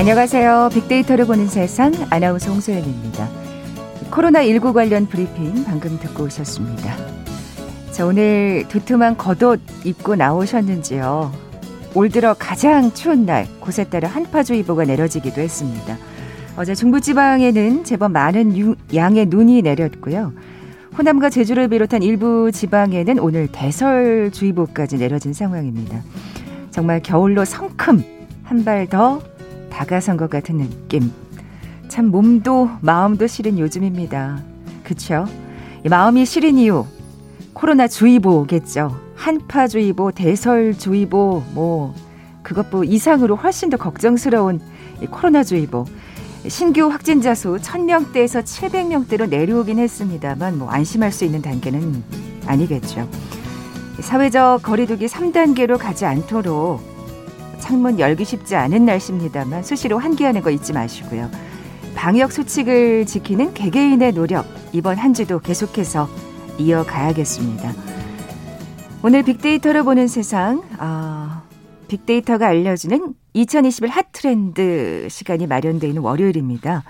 안녕하세요. 빅데이터를 보는 세상 아나운서 홍소연입니다. 코로나19 관련 브리핑 방금 듣고 오셨습니다. 자, 오늘 두툼한 겉옷 입고 나오셨는지요? 올 들어 가장 추운 날, 곳에 따라 한파주의보가 내려지기도 했습니다. 어제 중부지방에는 제법 많은 유, 양의 눈이 내렸고요. 호남과 제주를 비롯한 일부 지방에는 오늘 대설주의보까지 내려진 상황입니다. 정말 겨울로 성큼 한 발 더 다가선 것 같은 느낌. 참 몸도 마음도 시린 요즘입니다. 그쵸? 마음이 시린 이유 코로나 주의보겠죠. 한파주의보, 대설주의보, 뭐 그것보 이상으로 훨씬 더 걱정스러운 코로나주의보. 신규 확진자 수 1000명대에서 700명대로 내려오긴 했습니다만 뭐 안심할 수 있는 단계는 아니겠죠. 사회적 거리두기 3단계로 가지 않도록 창문 열기 쉽지 않은 날씨입니다만 수시로 환기하는 거 잊지 마시고요. 방역 수칙을 지키는 개개인의 노력 이번 한 주도 계속해서 이어가야겠습니다. 오늘 빅데이터를 보는 세상 어, 빅데이터가 알려주는 2021 핫트렌드 시간이 마련되어 있는 월요일입니다.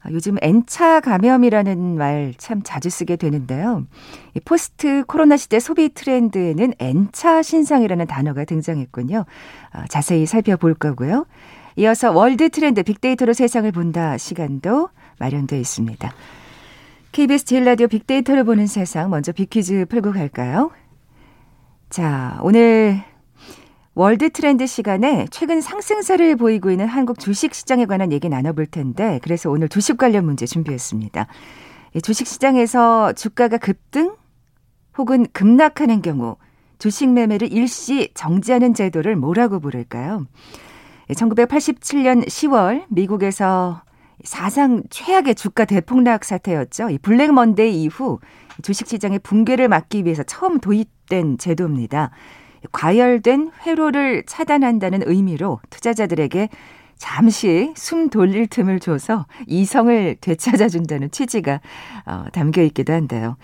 아, 요즘 N차 감염이라는 말 참 자주 쓰게 되는데요. 포스트 코로나 시대 소비 트렌드에는 N차 신상이라는 단어가 등장했군요. 아, 자세히 살펴볼 거고요. 이어서 월드 트렌드 빅데이터로 세상을 본다 시간도 마련되어 있습니다. KBS 제일 라디오 빅데이터를 보는 세상 먼저 빅퀴즈 풀고 갈까요? 자, 오늘 월드 트렌드 시간에 최근 상승세를 보이고 있는 한국 주식 시장에 관한 얘기 나눠볼 텐데 그래서 오늘 주식 관련 문제 준비했습니다. 주식 시장에서 주가가 급등 혹은 급락하는 경우 주식 매매를 일시 정지하는 제도를 뭐라고 부를까요? 1987년 10월 미국에서 사상 최악의 주가 대폭락 사태였죠. 이 블랙 먼데이 이후 주식 시장의 붕괴를 막기 위해서 처음 도입된 제도입니다. 과열된 회로를 차단한다는 의미로 투자자들에게 잠시 숨 돌릴 틈을 줘서 이성을 되찾아준다는 취지가 어, 담겨 있기도 한데요.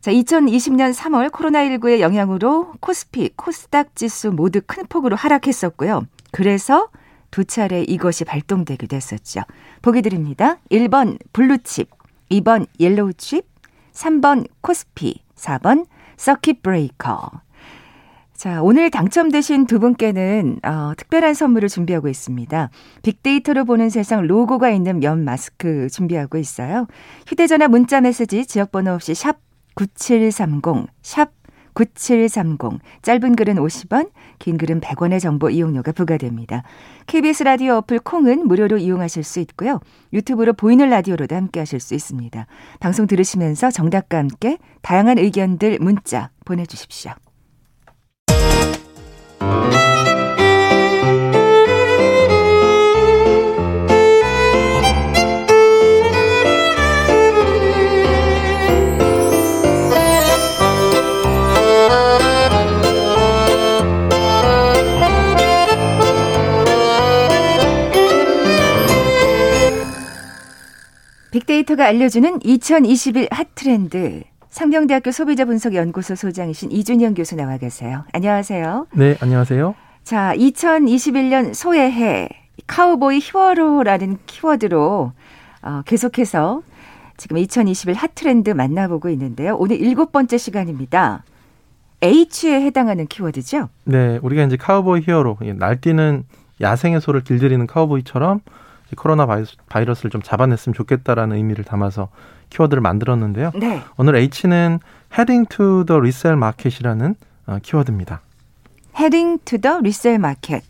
자, 2020년 3월 코로나19의 영향으로 코스피, 코스닥 지수 모두 큰 폭으로 하락했었고요. 그래서 두 차례 이것이 발동되기도 했었죠. 보기 드립니다. 1번 블루칩, 2번 옐로우칩, 3번 코스피, 4번 서킷 브레이커. 자, 오늘 당첨되신 두 분께는 어, 특별한 선물을 준비하고 있습니다. 빅데이터로 보는 세상 로고가 있는 면 마스크 준비하고 있어요. 휴대전화 문자 메시지 지역번호 없이 샵 9730, 샵 9730. 짧은 글은 50원, 긴 글은 100원의 정보 이용료가 부과됩니다. KBS 라디오 어플 콩은 무료로 이용하실 수 있고요. 유튜브로 보이는 라디오로도 함께 하실 수 있습니다. 방송 들으시면서 정답과 함께 다양한 의견들 문자 보내주십시오. 빅데이터가 알려주는 2021 핫트렌드. 상경대학교 소비자분석연구소 소장이신 이준영 교수 나와 계세요. 안녕하세요. 네, 안녕하세요. 자, 2021년 소외해 카우보이 히어로라는 키워드로 어, 계속해서 지금 2021 핫트렌드 만나보고 있는데요. 오늘 일곱 번째 시간입니다. H에 해당하는 키워드죠? 네, 우리가 이제 카우보이 히어로, 날뛰는 야생의 소를 길들이는 카우보이처럼 코로나 바이러스, 를좀 잡아냈으면 좋겠다라는 의미를 담아서 키워드를 만들었는데요. 네. 오늘 H는 heading to the resale market이라는 어, 키워드입니다. heading to the resale market.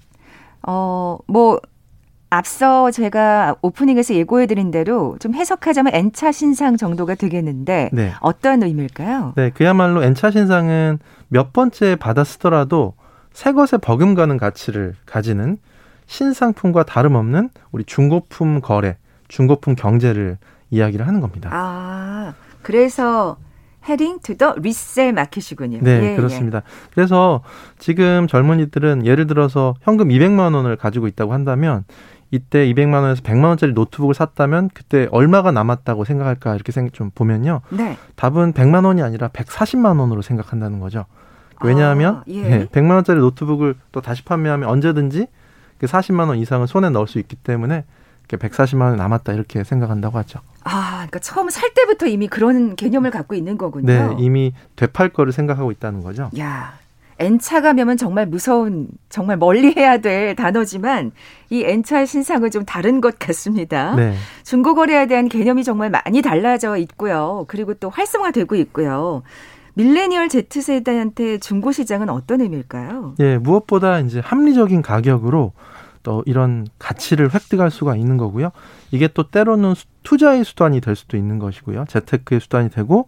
어, 뭐 앞서 제가 오프닝에서 예고해드린 대로 좀 해석하자면 N차 신상 정도가 되겠는데 네. 어떤 의미일까요? 네, 그야말로 N차 신상은 몇 번째 받아 쓰더라도 새 것에 버금가는 가치를 가지는 신상품과 다름없는 우리 중고품 거래, 중고품 경제를 이야기를 하는 겁니다. 아, 그래서 heading to the resale 마켓이군요. 네, 예, 예. 그렇습니다. 예. 그래서 지금 젊은이들은 예를 들어서 현금 200만 원을 가지고 있다고 한다면 이때 200만 원에서 100만 원짜리 노트북을 샀다면 그때 얼마가 남았다고 생각할까 이렇게 생각 좀 보면요. 네. 답은 100만 원이 아니라 140만 원으로 생각한다는 거죠. 왜냐하면 아, 예. 예, 100만 원짜리 노트북을 또 다시 판매하면 언제든지 그 40만 원 이상을 손에 넣을 수 있기 때문에 140만 원이 남았다 이렇게 생각한다고 하죠. 아, 그러니까 처음 살 때부터 이미 그런 개념을 갖고 있는 거군요. 네, 이미 되팔 거를 생각하고 있다는 거죠. 야, N차 감염은 정말 무서운, 정말 멀리 해야 될 단어지만 이 N차 신상은 좀 다른 것 같습니다. 네. 중고거래에 대한 개념이 정말 많이 달라져 있고요. 그리고 또 활성화되고 있고요. 밀레니얼 Z세대한테 중고 시장은 어떤 의미일까요? 예, 무엇보다 이제 합리적인 가격으로 또 이런 가치를 획득할 수가 있는 거고요. 이게 또 때로는 투자의 수단이 될 수도 있는 것이고요. 재테크의 수단이 되고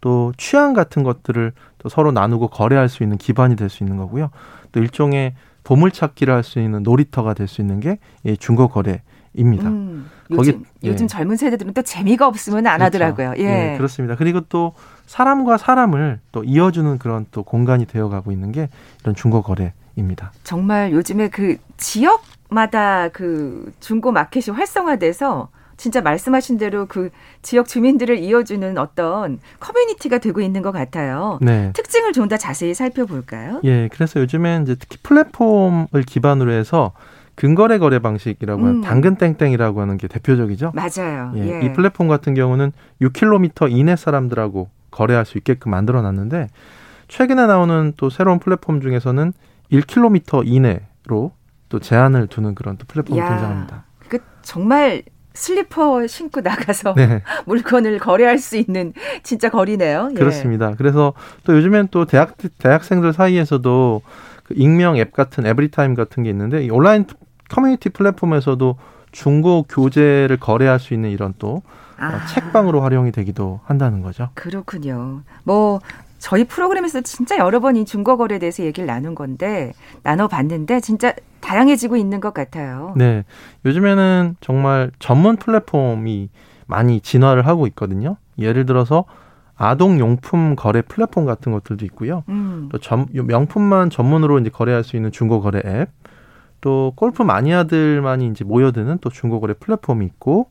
또 취향 같은 것들을 또 서로 나누고 거래할 수 있는 기반이 될 수 있는 거고요. 또 일종의 보물찾기를 할 수 있는 놀이터가 될 수 있는 게 이 중고 거래 입니다. 음, 거기 요즘, 예. 요즘 젊은 세대들은 또 재미가 없으면 안 그렇죠. 하더라고요. 예. 예, 그렇습니다. 그리고 또 사람과 사람을 또 이어주는 그런 또 공간이 되어가고 있는 게 이런 중고 거래입니다. 정말 요즘에 그 지역마다 그 중고 마켓이 활성화돼서 진짜 말씀하신 대로 그 지역 주민들을 이어주는 어떤 커뮤니티가 되고 있는 것 같아요. 네. 특징을 좀 더 자세히 살펴볼까요? 예, 그래서 요즘엔 이제 특히 플랫폼을 기반으로 해서 근거래 거래 방식이라고 하는 음. 당근 땡땡이라고 하는 게 대표적이죠. 맞아요. 예, 예. 이 플랫폼 같은 경우는 6km 이내 사람들하고 거래할 수 있게끔 만들어 놨는데 최근에 나오는 또 새로운 플랫폼 중에서는 1km 이내로 또 제한을 두는 그런 또 플랫폼이 야, 등장합니다. 그 정말 슬리퍼 신고 나가서 네. 물건을 거래할 수 있는 진짜 거리네요. 예. 그렇습니다. 그래서 또 요즘엔 또 대학 대학생들 사이에서도 그 익명 앱 같은 에브리타임 같은 게 있는데 이 온라인 커뮤니티 플랫폼에서도 중고 교재를 거래할 수 있는 이런 또 어, 아. 책방으로 활용이 되기도 한다는 거죠. 그렇군요. 뭐 저희 프로그램에서 진짜 여러 번 이 중고 거래에 대해서 얘기를 나눈 건데 나눠 봤는데 진짜 다양해지고 있는 것 같아요. 네, 요즘에는 정말 전문 플랫폼이 많이 진화를 하고 있거든요. 예를 들어서 아동 용품 거래 플랫폼 같은 것들도 있고요. 음. 또 전, 명품만 전문으로 이제 거래할 수 있는 중고 거래 앱, 또 골프 마니아들만이 이제 모여드는 또 중고 거래 플랫폼이 있고,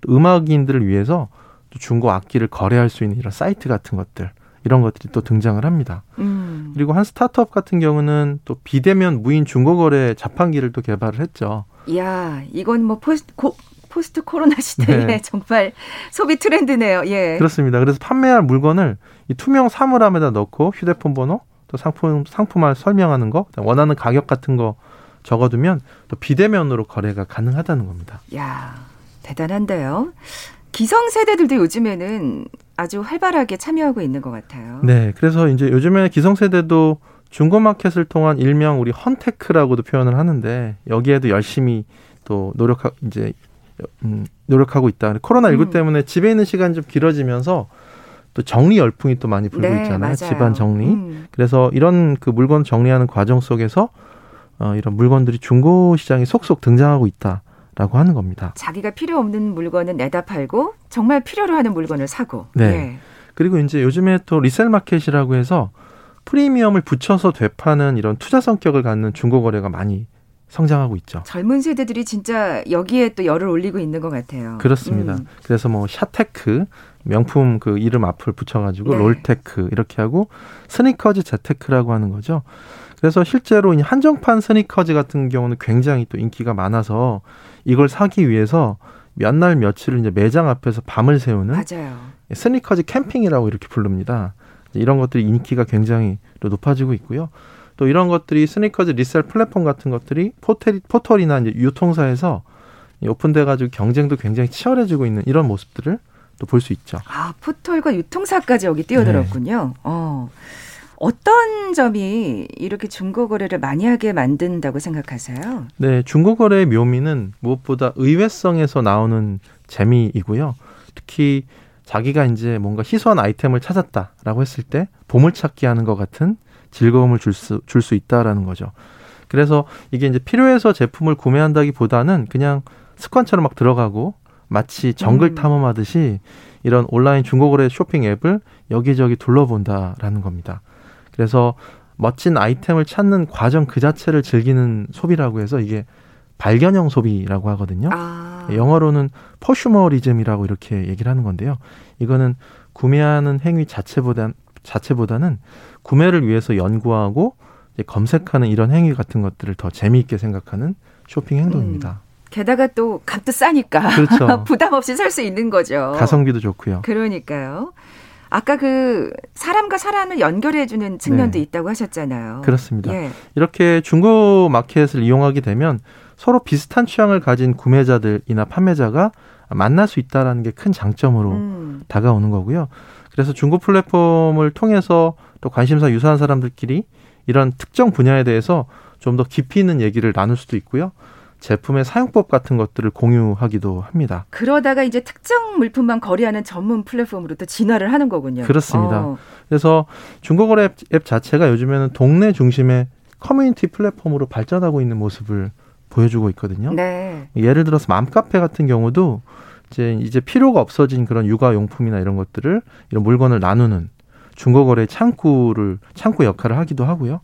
또 음악인들을 위해서 또 중고 악기를 거래할 수 있는 이런 사이트 같은 것들. 이런 것들이 또 등장을 합니다. 음. 그리고 한 스타트업 같은 경우는 또 비대면 무인 중고거래 자판기를 또 개발을 했죠. 이야, 이건 뭐 포스트, 고, 포스트 코로나 시대에 네. 정말 소비 트렌드네요. 예. 그렇습니다. 그래서 판매할 물건을 이 투명 사물함에다 넣고 휴대폰 번호, 또 상품 상품을 설명하는 거, 원하는 가격 같은 거 적어두면 또 비대면으로 거래가 가능하다는 겁니다. 야, 대단한데요. 기성 세대들도 요즘에는 아주 활발하게 참여하고 있는 것 같아요. 네, 그래서 이제 요즘에 기성세대도 중고마켓을 통한 일명 우리 헌테크라고도 표현을 하는데 여기에도 열심히 또 노력하 이제 음, 노력하고 있다. 코로나 19 음. 때문에 집에 있는 시간이 좀 길어지면서 또 정리 열풍이 또 많이 불고 네, 있잖아요. 맞아요. 집안 정리. 음. 그래서 이런 그 물건 정리하는 과정 속에서 어, 이런 물건들이 중고 시장에 속속 등장하고 있다. 라고 하는 겁니다. 자기가 필요 없는 물건은 내다 팔고 정말 필요로 하는 물건을 사고. 네. 예. 그리고 이제 요즘에 또 리셀 마켓이라고 해서 프리미엄을 붙여서 되파는 이런 투자 성격을 갖는 중고 거래가 많이 성장하고 있죠. 젊은 세대들이 진짜 여기에 또 열을 올리고 있는 것 같아요. 그렇습니다. 음. 그래서 뭐 샤테크 명품 그 이름 앞을 붙여가지고 네. 롤테크 이렇게 하고 스니커즈 재테크라고 하는 거죠. 그래서 실제로 한정판 스니커즈 같은 경우는 굉장히 또 인기가 많아서 이걸 사기 위해서 몇 날 며칠을 이제 매장 앞에서 밤을 새우는 맞아요. 스니커즈 캠핑이라고 이렇게 부릅니다. 이런 것들이 인기가 굉장히 높아지고 있고요. 또 이런 것들이 스니커즈 리셀 플랫폼 같은 것들이 포털, 포털이나 이제 유통사에서 오픈돼 가지고 경쟁도 굉장히 치열해지고 있는 이런 모습들을 또 볼 수 있죠. 아, 포털과 유통사까지 여기 뛰어들었군요. 네. 어. 어떤 점이 이렇게 중고 거래를 많이 하게 만든다고 생각하세요? 네, 중고 거래의 묘미는 무엇보다 의외성에서 나오는 재미이고요. 특히 자기가 이제 뭔가 희소한 아이템을 찾았다라고 했을 때 보물찾기 하는 것 같은 즐거움을 줄 수, 줄 수 있다라는 거죠. 그래서 이게 이제 필요해서 제품을 구매한다기보다는 그냥 습관처럼 막 들어가고 마치 정글 음. 탐험하듯이 이런 온라인 중고거래 쇼핑 앱을 여기저기 둘러본다라는 겁니다. 그래서 멋진 아이템을 찾는 과정 그 자체를 즐기는 소비라고 해서 이게 발견형 소비라고 하거든요. 아. 영어로는 퍼슈머리즘이라고 이렇게 얘기를 하는 건데요. 이거는 구매하는 행위 자체보다 자체보다는 구매를 위해서 연구하고 검색하는 이런 행위 같은 것들을 더 재미있게 생각하는 쇼핑 행동입니다. 음. 게다가 또 값도 싸니까 그렇죠. 부담 없이 살 수 있는 거죠. 가성비도 좋고요. 그러니까요. 아까 그 사람과 사람을 연결해주는 측면도 네. 있다고 하셨잖아요. 그렇습니다. 예. 이렇게 중고 마켓을 이용하게 되면 서로 비슷한 취향을 가진 구매자들이나 판매자가 만날 수 있다라는 게 큰 장점으로 음. 다가오는 거고요. 그래서 중고 플랫폼을 통해서 또 관심사 유사한 사람들끼리 이런 특정 분야에 대해서 좀 더 깊이 있는 얘기를 나눌 수도 있고요. 제품의 사용법 같은 것들을 공유하기도 합니다. 그러다가 이제 특정 물품만 거래하는 전문 플랫폼으로 또 진화를 하는 거군요. 그렇습니다. 어. 그래서 중고거래 앱, 앱 자체가 요즘에는 동네 중심의 커뮤니티 플랫폼으로 발전하고 있는 모습을 보여주고 있거든요. 네. 예를 들어서 맘카페 같은 경우도 이제 이제 필요가 없어진 그런 육아 용품이나 이런 것들을 이런 물건을 나누는 중고거래 창구를 창구 역할을 하기도 하고요.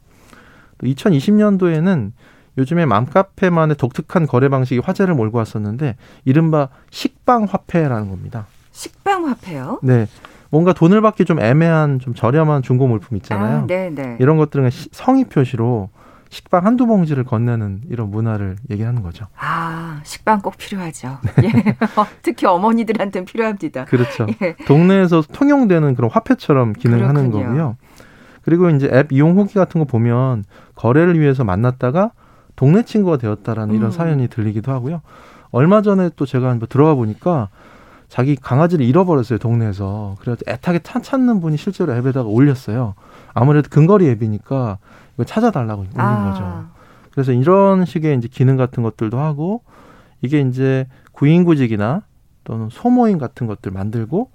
또 2020년도에는 요즘에 맘카페만의 독특한 거래 방식이 화제를 몰고 왔었는데 이른바 식빵 화폐라는 겁니다. 식빵 화폐요? 네. 뭔가 돈을 받기 좀 애매한 좀 저렴한 중고 물품 있잖아요. 아, 네, 네. 이런 것들은 성의 표시로 식빵 한두 봉지를 건네는 이런 문화를 얘기하는 거죠. 아, 식빵 꼭 필요하죠. 네. 예. 특히 어머니들한테는 필요합니다. 그렇죠. 예. 동네에서 통용되는 그런 화폐처럼 기능하는 그렇군요. 거고요. 그리고 이제 앱 이용 후기 같은 거 보면 거래를 위해서 만났다가 동네 친구가 되었다라는 음. 이런 사연이 들리기도 하고요. 얼마 전에 또 제가 한번 들어가 보니까 자기 강아지를 잃어버렸어요 동네에서 그래서 애타게 찾는 분이 실제로 앱에다가 올렸어요. 아무래도 근거리 앱이니까 이거 찾아달라고 올린 아. 거죠. 그래서 이런 식의 이제 기능 같은 것들도 하고 이게 이제 구인구직이나 또는 소모임 같은 것들 만들고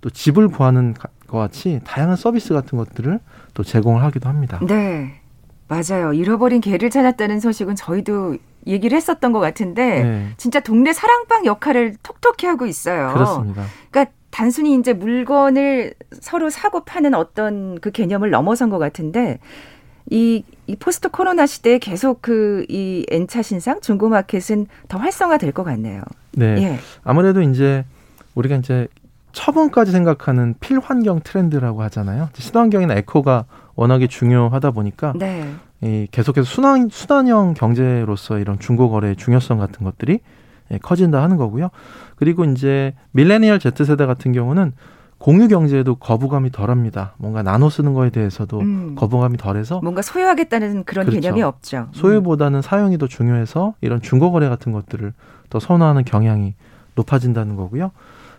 또 집을 구하는 것 같이 다양한 서비스 같은 것들을 또 제공을 하기도 합니다. 네. 맞아요. 잃어버린 개를 찾았다는 소식은 저희도 얘기를 했었던 것 같은데 네. 진짜 동네 사랑방 역할을 톡톡히 하고 있어요. 그렇습니다. 그러니까 단순히 이제 물건을 서로 사고 파는 어떤 그 개념을 넘어선 것 같은데 이, 이 포스트 코로나 시대에 계속 그 이 N차 신상 중고마켓은 더 활성화될 것 같네요. 네. 예. 아무래도 이제 우리가 이제 처분까지 생각하는 필환경 트렌드라고 하잖아요. 친환경이나 에코가 워낙에 중요하다 보니까 네. 이 계속해서 순환 순환형 경제로서 이런 중고 거래의 중요성 같은 것들이 예, 커진다 하는 거고요. 그리고 이제 밀레니얼 Z 세대 같은 경우는 공유 경제에도 거부감이 덜합니다. 뭔가 나눠 쓰는 거에 대해서도 음. 거부감이 덜해서 뭔가 소유하겠다는 그런 그렇죠. 개념이 없죠. 소유보다는 사용이 더 중요해서 이런 중고 거래 같은 것들을 더 선호하는 경향이 높아진다는 거고요.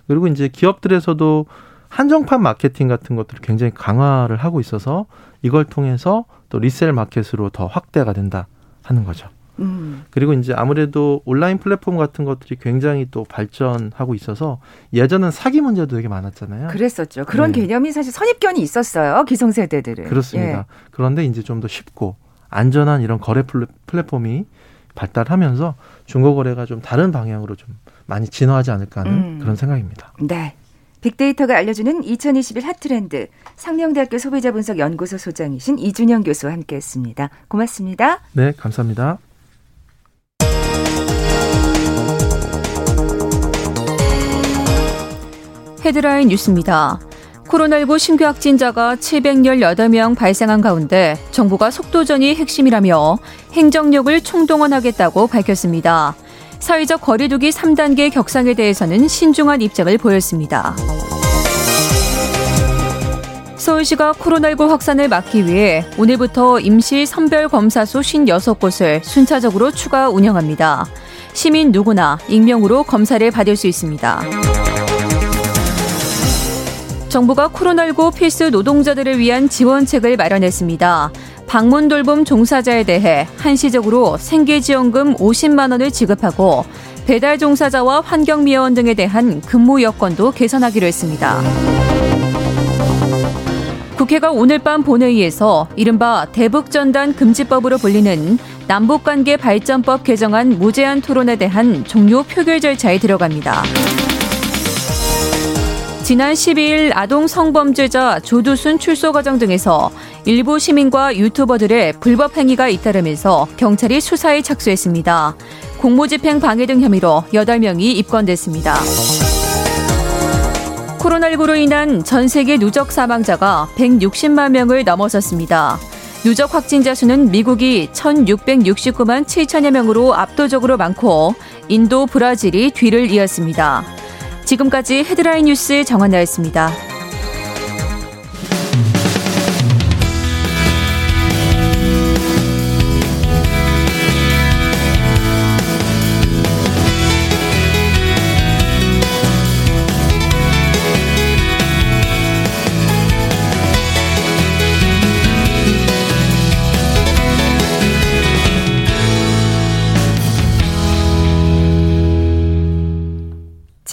그리고 이제 기업들에서도 한정판 마케팅 같은 것들을 굉장히 강화를 하고 있어서 이걸 통해서 또 리셀 마켓으로 더 확대가 된다 하는 거죠. 음. 그리고 이제 아무래도 온라인 플랫폼 같은 것들이 굉장히 또 발전하고 있어서 예전은 사기 문제도 되게 많았잖아요. 그랬었죠. 그런 네. 개념이 사실 선입견이 있었어요. 기성세대들은. 그렇습니다. 예. 그런데 이제 좀 더 쉽고 안전한 이런 거래 플랫폼이 발달하면서 중고 거래가 좀 다른 방향으로 좀 많이 진화하지 않을까 하는 음. 그런 생각입니다. 네. 빅데이터가 알려주는 2021 핫트렌드 상명대학교 소비자분석연구소 소장이신 이준영 교수와 함께했습니다. 고맙습니다. 네, 감사합니다. 헤드라인 뉴스입니다. 코로나19 신규 확진자가 718명 발생한 가운데 정부가 속도전이 핵심이라며 행정력을 총동원하겠다고 밝혔습니다. 사회적 거리두기 3단계 격상에 대해서는 신중한 입장을 보였습니다. 서울시가 코로나19 확산을 막기 위해 오늘부터 임시 선별검사소 56곳을 순차적으로 추가 운영합니다. 시민 누구나 익명으로 검사를 받을 수 있습니다. 정부가 코로나19 필수 노동자들을 위한 지원책을 마련했습니다. 방문 돌봄 종사자에 대해 한시적으로 생계지원금 50만 원을 지급하고 배달 종사자와 환경미화원 등에 대한 근무 여건도 개선하기로 했습니다. 국회가 오늘 밤 본회의에서 이른바 대북전단 금지법으로 불리는 남북관계 발전법 개정안 무제한 토론에 대한 종료 표결 절차에 들어갑니다. 지난 12일 아동 성범죄자 조두순 출소 과정 등에서 일부 시민과 유튜버들의 불법 행위가 잇따르면서 경찰이 수사에 착수했습니다. 공무집행 방해 등 혐의로 8명이 입건됐습니다. 코로나19로 인한 전 세계 누적 사망자가 160만 명을 넘어섰습니다. 누적 확진자 수는 미국이 1,669만 7천여 명으로 압도적으로 많고 인도, 브라질이 뒤를 이었습니다. 지금까지 헤드라인 뉴스 정한나였습니다.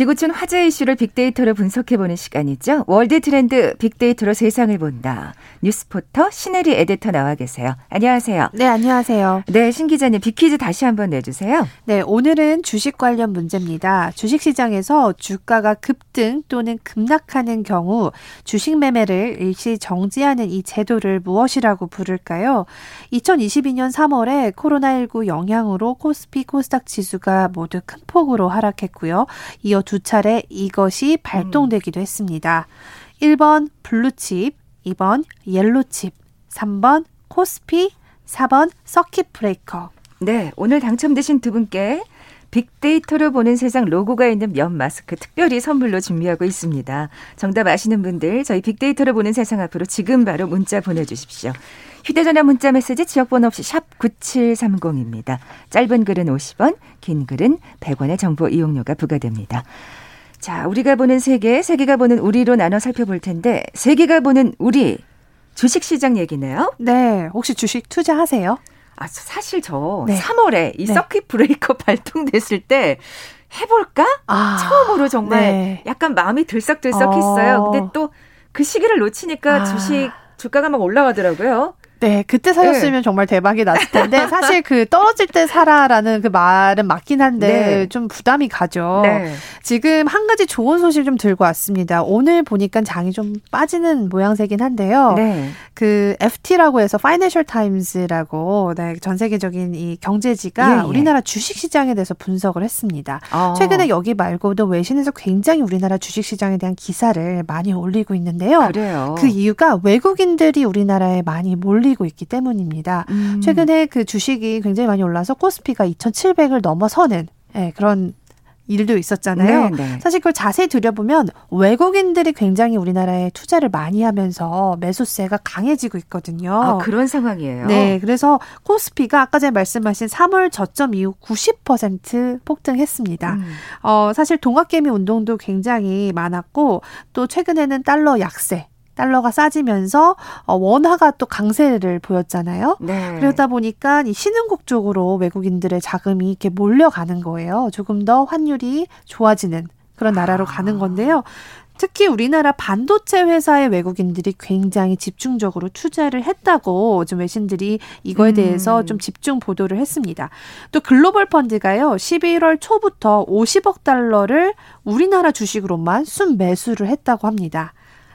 지구촌 화제 이슈를 빅데이터로 분석해보는 시간이죠. 월드 트렌드 빅데이터로 세상을 본다. 뉴스포터 신혜리 에디터 나와 계세요. 안녕하세요. 네, 안녕하세요. 네, 신 기자님 빅퀴즈 다시 한번 내주세요. 네, 오늘은 주식 관련 문제입니다. 주식시장에서 주가가 급등 또는 급락하는 경우 주식 매매를 일시 정지하는 이 제도를 무엇이라고 부를까요? 2022년 3월에 코로나19 영향으로 코스피 코스닥 지수가 모두 큰 폭으로 하락했고요. 이어 두 차례 이것이 발동되기도 했습니다. 1번 블루칩, 2번 옐로칩, 3번 코스피, 4번 서킷 브레이커. 네, 오늘 당첨되신 두 분께 빅데이터로 보는 세상 로고가 있는 면 마스크 특별히 선물로 준비하고 있습니다. 정답 아시는 분들 저희 빅데이터로 보는 세상 앞으로 지금 바로 문자 보내주십시오. 휴대전화 문자 메시지 지역번호 없이 샵 9730입니다. 짧은 글은 50원, 긴 글은 100원의 정보 이용료가 부과됩니다. 자, 우리가 보는 세계, 세계가 보는 우리로 나눠 살펴볼 텐데 세계가 보는 우리 주식 시장 얘기네요. 네, 혹시 주식 투자하세요? 아, 사실 저 네. 3월에 이 네. 서킷 브레이커 발동됐을 때 해볼까? 아, 처음으로 정말 네. 약간 마음이 들썩들썩했어요. 어. 근데 또 그 시기를 놓치니까 아. 주식 주가가 막 올라가더라고요. 네, 그때 사셨으면 네. 정말 대박이 났을 텐데 사실 그 떨어질 때 사라라는 그 말은 맞긴 한데 네. 좀 부담이 가죠. 네. 지금 한 가지 좋은 소식 좀 들고 왔습니다. 오늘 보니까 장이 좀 빠지는 모양새긴 한데요. 네. 그 FT라고 해서 파이낸셜 타임즈라고 네, 전 세계적인 이 경제지가 예, 예. 우리나라 주식 시장에 대해서 분석을 했습니다. 어. 최근에 여기 말고도 외신에서 굉장히 우리나라 주식 시장에 대한 기사를 많이 올리고 있는데요. 그래요. 그 이유가 외국인들이 우리나라에 많이 몰리 몰리고 있기 때문입니다. 음. 최근에 그 주식이 굉장히 많이 올라서 코스피가 2,700을 넘어서는 네, 그런 일도 있었잖아요. 네, 네. 사실 그걸 자세히 들여보면 외국인들이 굉장히 우리나라에 투자를 많이 하면서 매수세가 강해지고 있거든요. 아, 그런 상황이에요. 네. 그래서 코스피가 아까 전에 말씀하신 3월 저점 이후 90% 폭등했습니다. 음. 어, 사실 동학개미 운동도 굉장히 많았고 또 최근에는 달러 약세 달러가 싸지면서 어, 원화가 또 강세를 보였잖아요. 네. 그러다 보니까 이 신흥국 쪽으로 외국인들의 자금이 이렇게 몰려가는 거예요. 조금 더 환율이 좋아지는 그런 나라로 아. 가는 건데요. 특히 우리나라 반도체 회사의 외국인들이 굉장히 집중적으로 투자를 했다고 좀 외신들이 이거에 음. 대해서 좀 집중 보도를 했습니다. 또 글로벌 펀드가요, 11월 초부터 50억 달러를 우리나라 주식으로만 순매수를 했다고 합니다.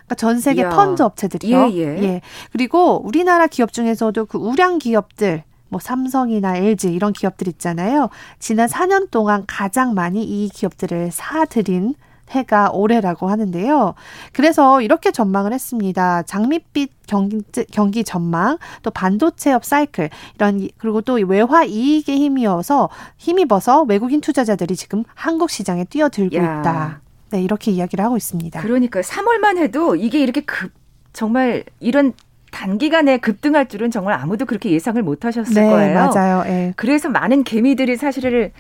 그러니까 전 세계 이야. 펀드 업체들이요. 예, 예. 예. 그리고 우리나라 기업 중에서도 그 우량 기업들 뭐 삼성이나 LG 이런 기업들 있잖아요. 지난 4년 동안 가장 많이 이 기업들을 사들인 해가 올해라고 하는데요. 그래서 이렇게 전망을 했습니다. 장밋빛 경기, 경기 전망, 또 반도체업 사이클, 이런, 그리고 또 외화 이익에 힘이어서, 힘입어서 외국인 투자자들이 지금 한국 시장에 뛰어들고 야. 있다. 네, 이렇게 이야기를 하고 있습니다. 그러니까 3월만 해도 이게 이렇게 급 정말 이런 단기간에 급등할 줄은 정말 아무도 그렇게 예상을 못 하셨을 네, 거예요. 맞아요. 네. 그래서 많은 개미들이 사실을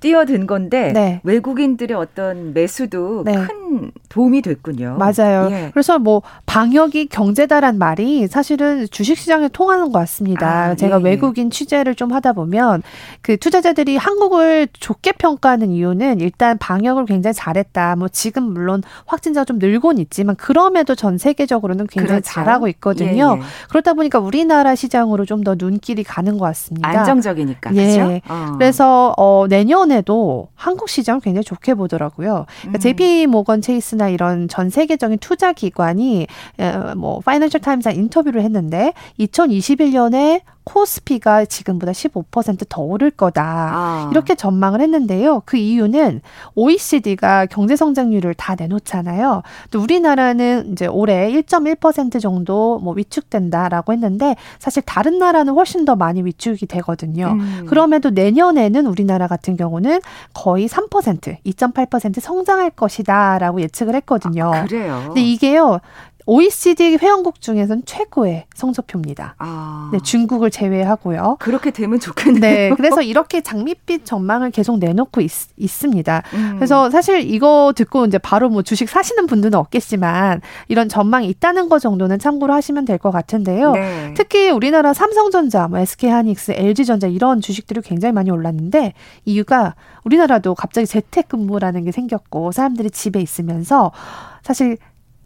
뛰어든 건데 네. 외국인들의 어떤 매수도 네. 큰 도움이 됐군요. 맞아요. 예. 그래서 뭐 방역이 경제다란 말이 사실은 주식시장에 통하는 것 같습니다. 아, 제가 예, 예. 외국인 취재를 좀 하다 보면 그 투자자들이 한국을 좋게 평가하는 이유는 일단 방역을 굉장히 잘했다. 뭐 지금 물론 확진자가 좀 늘곤 있지만 그럼에도 전 세계적으로는 굉장히 그렇죠. 잘하고 있거든요. 예, 예. 그렇다 보니까 우리나라 시장으로 좀 더 눈길이 가는 것 같습니다. 안정적이니까. 예. 그렇죠? 어. 그래서 어 내년에 이번에도 한국 시장을 굉장히 좋게 보더라고요. 그러니까 음. JP 모건 체이스나 이런 전 세계적인 투자 기관이 뭐 파이낸셜 타임스 인터뷰를 했는데 2021년에 코스피가 지금보다 15%더 오를 거다. 아. 이렇게 전망을 했는데요. 그 이유는 OECD가 경제 성장률을 다 내놓잖아요. 또 우리나라는 이제 올해 1.1% 정도 뭐 위축된다라고 했는데 사실 다른 나라는 훨씬 더 많이 위축이 되거든요. 음. 그럼에도 내년에는 우리나라 같은 경우는 거의 3% 2.8% 성장할 것이다라고 예측을 했거든요. 아, 그래요. 근데 이게요. OECD 회원국 중에서는 최고의 성적표입니다. 아. 네, 중국을 제외하고요. 그렇게 되면 좋겠네요. 네, 그래서 이렇게 장밋빛 전망을 계속 내놓고 있, 습니다 음. 그래서 사실 이거 듣고 이제 바로 뭐 주식 사시는 분들은 없겠지만 이런 전망이 있다는 거 정도는 참고로 하시면 될 것 같은데요. 네. 특히 우리나라 삼성전자, 뭐 SK하이닉스, LG전자 이런 주식들이 굉장히 많이 올랐는데 이유가 우리나라도 갑자기 재택근무라는 게 생겼고 사람들이 집에 있으면서 사실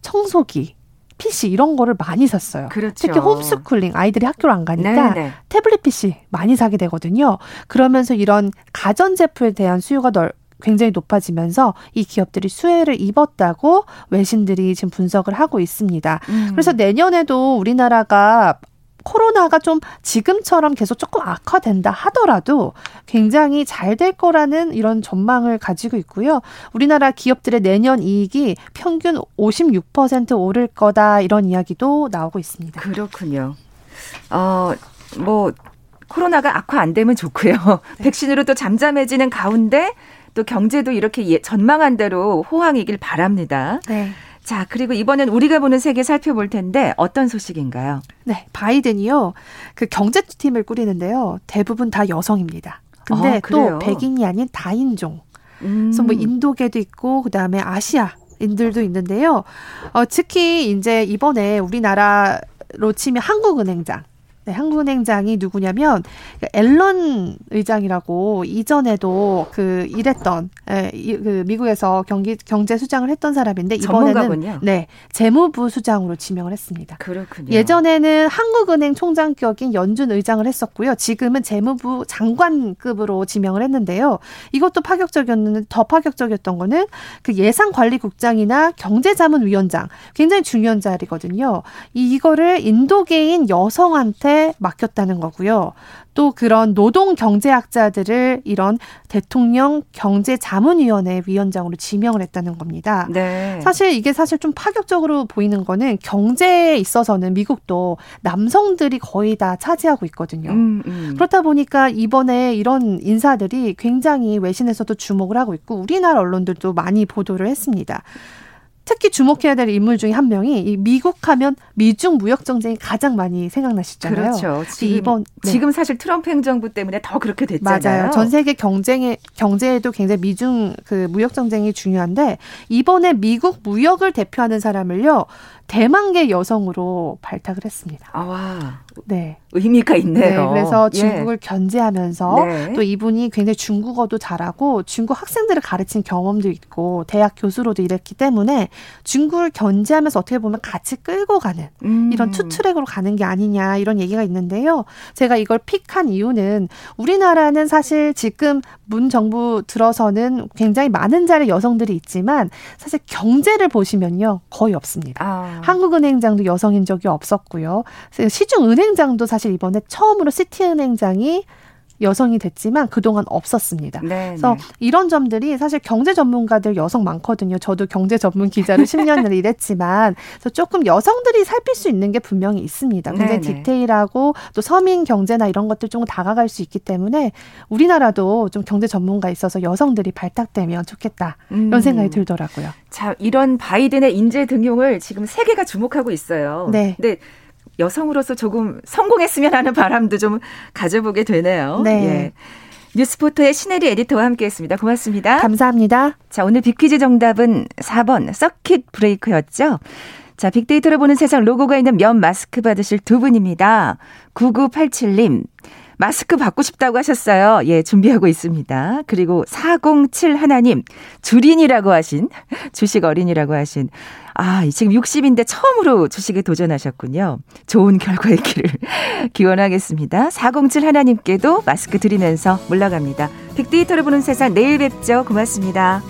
청소기 PC 이런 거를 많이 샀어요. 그렇죠. 특히 홈스쿨링 아이들이 학교를 안 가니까 네네. 네. 태블릿 PC 많이 사게 되거든요. 그러면서 이런 가전 제품에 대한 수요가 넓 굉장히 높아지면서 이 기업들이 수혜를 입었다고 외신들이 지금 분석을 하고 있습니다. 음. 그래서 내년에도 우리나라가 코로나가 좀 지금처럼 계속 조금 악화된다 하더라도 굉장히 잘 될 거라는 이런 전망을 가지고 있고요. 우리나라 기업들의 내년 이익이 평균 56% 오를 거다 이런 이야기도 나오고 있습니다. 그렇군요. 어, 뭐 코로나가 악화 안 되면 좋고요. 네. 백신으로 또 잠잠해지는 가운데 또 경제도 이렇게 예, 전망한 대로 호황이길 바랍니다. 네. 자, 그리고 이번엔 우리가 보는 세계 살펴볼 텐데 어떤 소식인가요? 네, 바이든이요. 그 경제팀을 꾸리는데요. 대부분 다 여성입니다. 근데 아, 또 백인이 아닌 다인종. 음. 그래서 뭐 인도계도 있고 그다음에 아시아 인들도 있는데요. 어, 특히 이제 이번에 우리나라로 치면 한국은행장 네, 한국은행장이 누구냐면 그 앨런 의장이라고 이전에도 그 일했던 예, 그 미국에서 경기 경제 수장을 했던 사람인데 이번에는 전문가군요. 네 재무부 수장으로 지명을 했습니다. 그렇군요. 예전에는 한국은행 총장격인 연준 의장을 했었고요. 지금은 재무부 장관급으로 지명을 했는데요. 이것도 파격적이었는데 더 파격적이었던 거는 그 예산관리국장이나 경제자문위원장 굉장히 중요한 자리거든요. 이거를 인도계인 여성한테 맡겼다는 거고요. 또 그런 노동 경제학자들을 이런 대통령 경제자문위원회 위원장으로 지명을 했다는 겁니다. 네. 사실 이게 사실 좀 파격적으로 보이는 거는 경제에 있어서는 미국도 남성들이 거의 다 차지하고 있거든요. 음, 음. 그렇다 보니까 이번에 이런 인사들이 굉장히 외신에서도 주목을 하고 있고 우리나라 언론들도 많이 보도를 했습니다. 특히 주목해야 될 인물 중에 한 명이 이 미국 하면 미중 무역 전쟁이 가장 많이 생각나시잖아요. 그렇죠. 지금, 이번 네. 지금 사실 트럼프 행정부 때문에 더 그렇게 됐잖아요. 맞아요. 전 세계 경쟁에 경제에도 굉장히 미중 그 무역 전쟁이 중요한데 이번에 미국 무역을 대표하는 사람을요. 대만계 여성으로 발탁을 했습니다. 아, 와. 네. 의미가 있네요. 네, 그래서 예. 중국을 예. 견제하면서 네. 또 이분이 굉장히 중국어도 잘하고 중국 학생들을 가르친 경험도 있고 대학 교수로도 일했기 때문에 중국을 견제하면서 어떻게 보면 같이 끌고 가는 음. 이런 투트랙으로 가는 게 아니냐 이런 얘기가 있는데요. 제가 이걸 픽한 이유는 우리나라는 사실 지금 문 정부 들어서는 굉장히 많은 자리 여성들이 있지만 사실 경제를 보시면요 거의 없습니다. 아. 한국은행장도 여성인 적이 없었고요. 시중은행장도 사실 이번에 처음으로 시티은행장이 여성이 됐지만 그동안 없었습니다. 네 그래서 네. 이런 점들이 사실 경제 전문가들 여성 많거든요. 저도 경제 전문 기자를 10년을 일했지만 그래서 조금 여성들이 살필 수 있는 게 분명히 있습니다. 굉장히 네네. 디테일하고 또 서민 경제나 이런 것들 좀 다가갈 수 있기 때문에 우리나라도 좀 경제 전문가 있어서 여성들이 발탁되면 좋겠다. 이런 음. 생각이 들더라고요. 자, 이런 바이든의 인재 등용을 지금 세계가 주목하고 있어요. 네. 근데 여성으로서 조금 성공했으면 하는 바람도 좀 가져보게 되네요. 네. 예. 뉴스포터의 신혜리 에디터와 함께했습니다. 고맙습니다. 감사합니다. 자, 오늘 빅퀴즈 정답은 4번 서킷 브레이크였죠. 자, 빅데이터를 보는 세상 로고가 있는 면 마스크 받으실 두 분입니다. 9987님. 마스크 받고 싶다고 하셨어요. 예, 준비하고 있습니다. 그리고 407 하나님, 주린이라고 하신, 주식 어린이라고 하신, 아, 지금 60인데 처음으로 주식에 도전하셨군요. 좋은 결과 있기를 기원하겠습니다. 407 하나님께도 마스크 드리면서 물러갑니다. 빅데이터를 보는 세상 내일 뵙죠. 고맙습니다.